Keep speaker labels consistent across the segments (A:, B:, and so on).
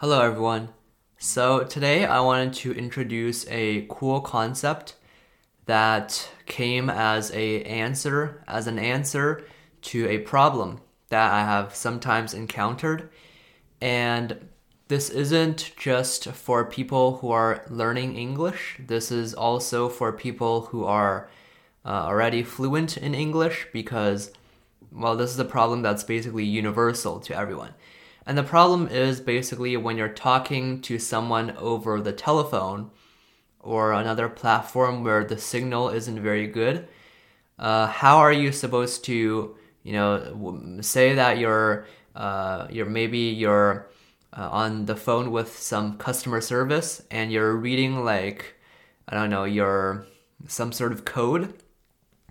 A: Hello, everyone. So, today I wanted to introduce a cool concept that came as a answer as an answer to a problem that I have sometimes encountered. And this isn't just for people who are learning English. This is also for people who are uh, already fluent in English because well this is a problem that's basically universal to everyone and the problem is basically when you're talking to someone over the telephone or another platform where the signal isn't very good, uh, how are you supposed to, you know, say that you're, uh, you're maybe you're uh, on the phone with some customer service and you're reading like, I don't know, your some sort of code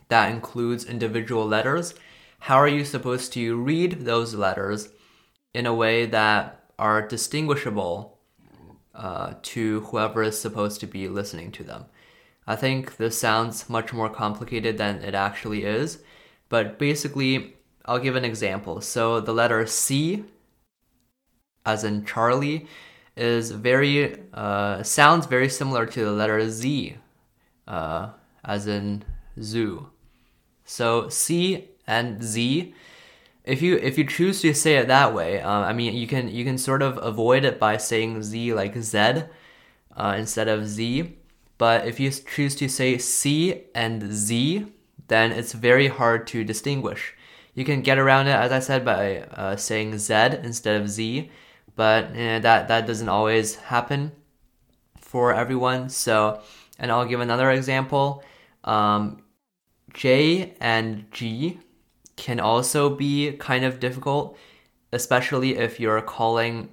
A: that includes individual letters. How are you supposed to read those letters in a way that are distinguishable uh, to whoever is supposed to be listening to them. I think this sounds much more complicated than it actually is, but basically, I'll give an example. So the letter C, as in Charlie, is very uh, sounds very similar to the letter Z, uh, as in zoo. So C and Z if you if you choose to say it that way, uh, I mean you can you can sort of avoid it by saying z like z uh, instead of z. But if you choose to say c and z, then it's very hard to distinguish. You can get around it, as I said, by uh, saying z instead of z, but that that doesn't always happen for everyone. So, and I'll give another example. Um, J and G can also be kind of difficult, especially if you're calling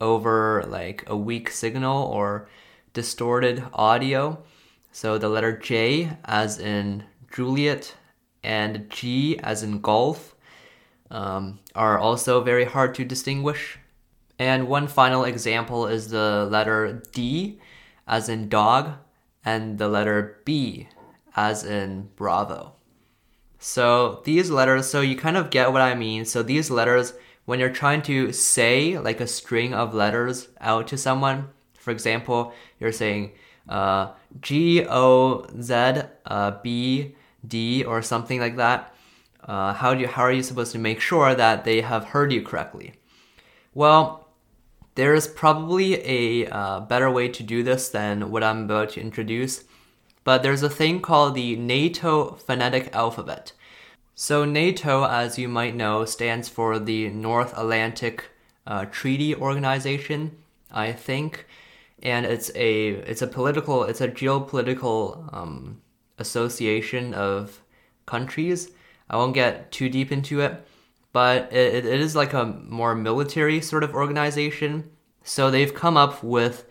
A: over like a weak signal or distorted audio. So the letter J as in Juliet and G as in golf um, are also very hard to distinguish. And one final example is the letter D as in dog and the letter B as in bravo. So these letters, so you kind of get what I mean. So these letters, when you're trying to say like a string of letters out to someone, for example, you're saying uh, G O Z uh, B D or something like that. Uh, how do you, how are you supposed to make sure that they have heard you correctly? Well, there is probably a uh, better way to do this than what I'm about to introduce but there's a thing called the NATO phonetic alphabet. So, NATO, as you might know, stands for the North Atlantic uh, Treaty Organization, I think, and it's a it's a political it's a geopolitical um, association of countries. I won't get too deep into it, but it, it is like a more military sort of organization. So they've come up with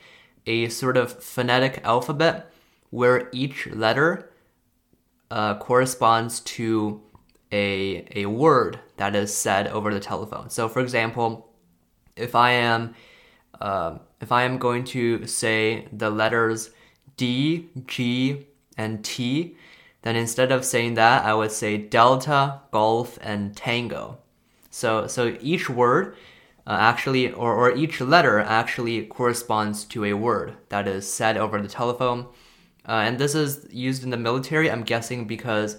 A: a sort of phonetic alphabet where each letter uh, corresponds to a, a word that is said over the telephone. So, for example, if I am uh, if I am going to say the letters D, G, and T, then instead of saying that, I would say Delta, Golf, and Tango. So, so each word uh, actually, or, or each letter actually corresponds to a word that is said over the telephone. Uh, and this is used in the military, I'm guessing, because,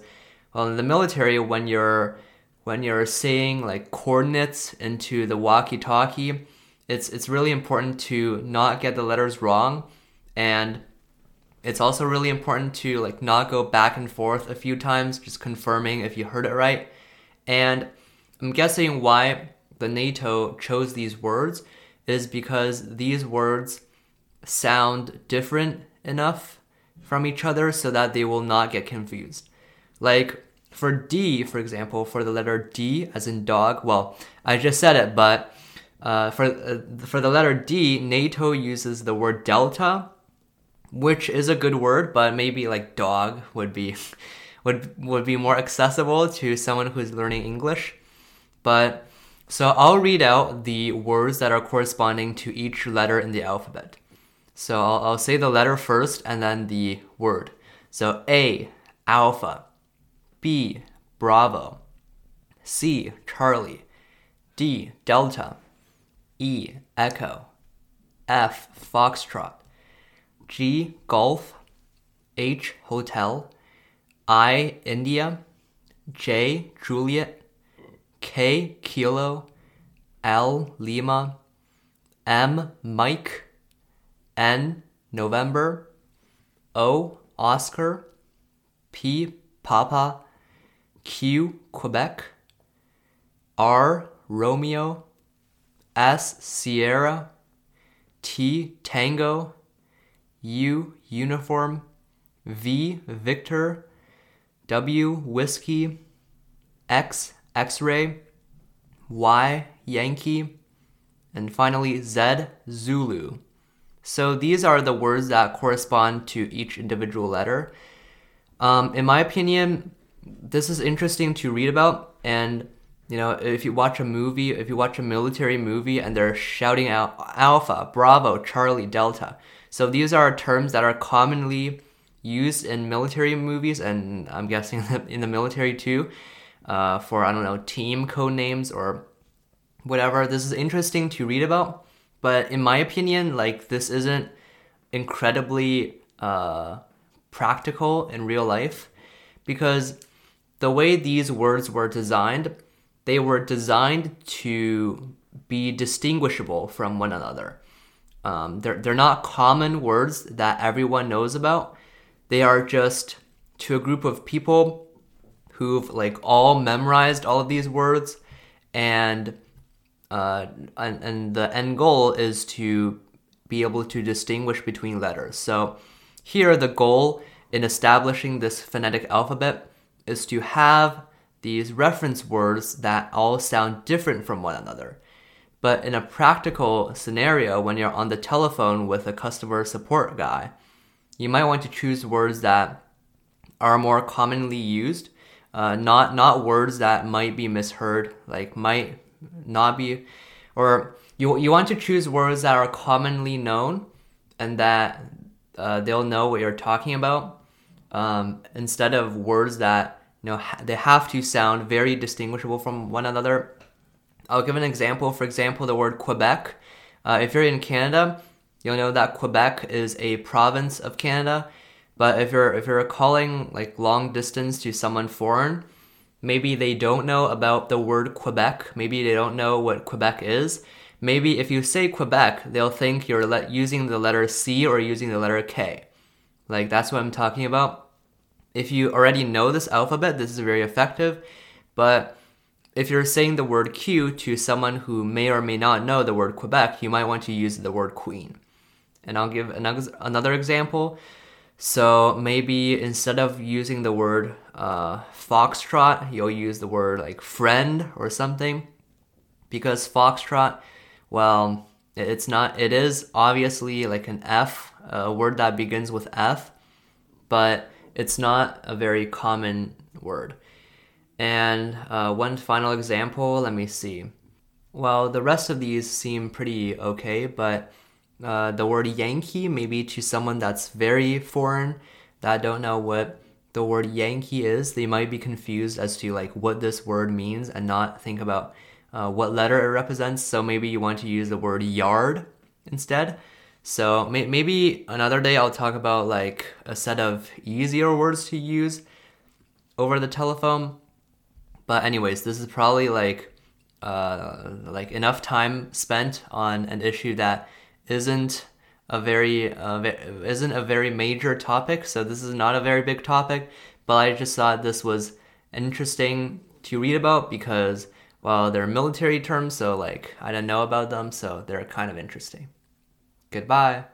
A: well, in the military, when you're when you're saying like coordinates into the walkie-talkie, it's it's really important to not get the letters wrong, and it's also really important to like not go back and forth a few times, just confirming if you heard it right. And I'm guessing why the NATO chose these words is because these words sound different enough from each other so that they will not get confused. Like for D, for example, for the letter D as in dog, well, I just said it, but uh, for uh, for the letter D, NATO uses the word delta, which is a good word, but maybe like dog would be would would be more accessible to someone who's learning English. But so I'll read out the words that are corresponding to each letter in the alphabet. So I'll, I'll say the letter first and then the word. So A, alpha. B, bravo. C, Charlie. D, delta. E, echo. F foxtrot, G golf, H hotel, I India, J Juliet, K kilo, L Lima, M Mike, N November, O Oscar, P Papa, Q Quebec, R Romeo, S Sierra, T Tango, U Uniform, V Victor, W Whiskey, X X ray, Y Yankee, and finally Z Zulu. So these are the words that correspond to each individual letter. Um, in my opinion, this is interesting to read about and you know, if you watch a movie, if you watch a military movie and they're shouting out Alpha, Bravo, Charlie, Delta. So these are terms that are commonly used in military movies and I'm guessing in the military too, uh, for, I don't know, team code names or whatever. This is interesting to read about, but in my opinion, like this isn't incredibly uh, practical in real life because the way these words were designed, they were designed to be distinguishable from one another. Um, they're, they're not common words that everyone knows about. They are just to a group of people who've like all memorized all of these words and uh, and, and the end goal is to be able to distinguish between letters. So here the goal in establishing this phonetic alphabet is to have these reference words that all sound different from one another. But in a practical scenario, when you're on the telephone with a customer support guy, you might want to choose words that are more commonly used, uh, not not words that might be misheard, like might not be, or you you want to choose words that are commonly known and that uh, they'll know what you're talking about, um, instead of words that you know they have to sound very distinguishable from one another. I'll give an example. For example, the word Quebec. Uh, if you're in Canada, you'll know that Quebec is a province of Canada. But if you're if you're calling like long distance to someone foreign, maybe they don't know about the word Quebec. Maybe they don't know what Quebec is. Maybe if you say Quebec, they'll think you're le- using the letter C or using the letter K. Like that's what I'm talking about if you already know this alphabet, this is very effective. But if you're saying the word Q to someone who may or may not know the word Quebec, you might want to use the word queen. And I'll give another example. So maybe instead of using the word uh, foxtrot, you'll use the word like friend or something. Because foxtrot, well, it's not, it is obviously like an F, a word that begins with F, but it's not a very common word. And uh, one final example, let me see. Well, the rest of these seem pretty okay, but uh, the word Yankee, maybe to someone that's very foreign, that don't know what the word Yankee is, they might be confused as to like what this word means and not think about uh, what letter it represents. So maybe you want to use the word yard instead. So may- maybe another day I'll talk about like a set of easier words to use over the telephone. But anyways, this is probably like uh, like enough time spent on an issue that isn't a very uh, isn't a very major topic. So this is not a very big topic, but I just thought this was interesting to read about because well, they're military terms, so like I didn't know about them, so they're kind of interesting. Goodbye.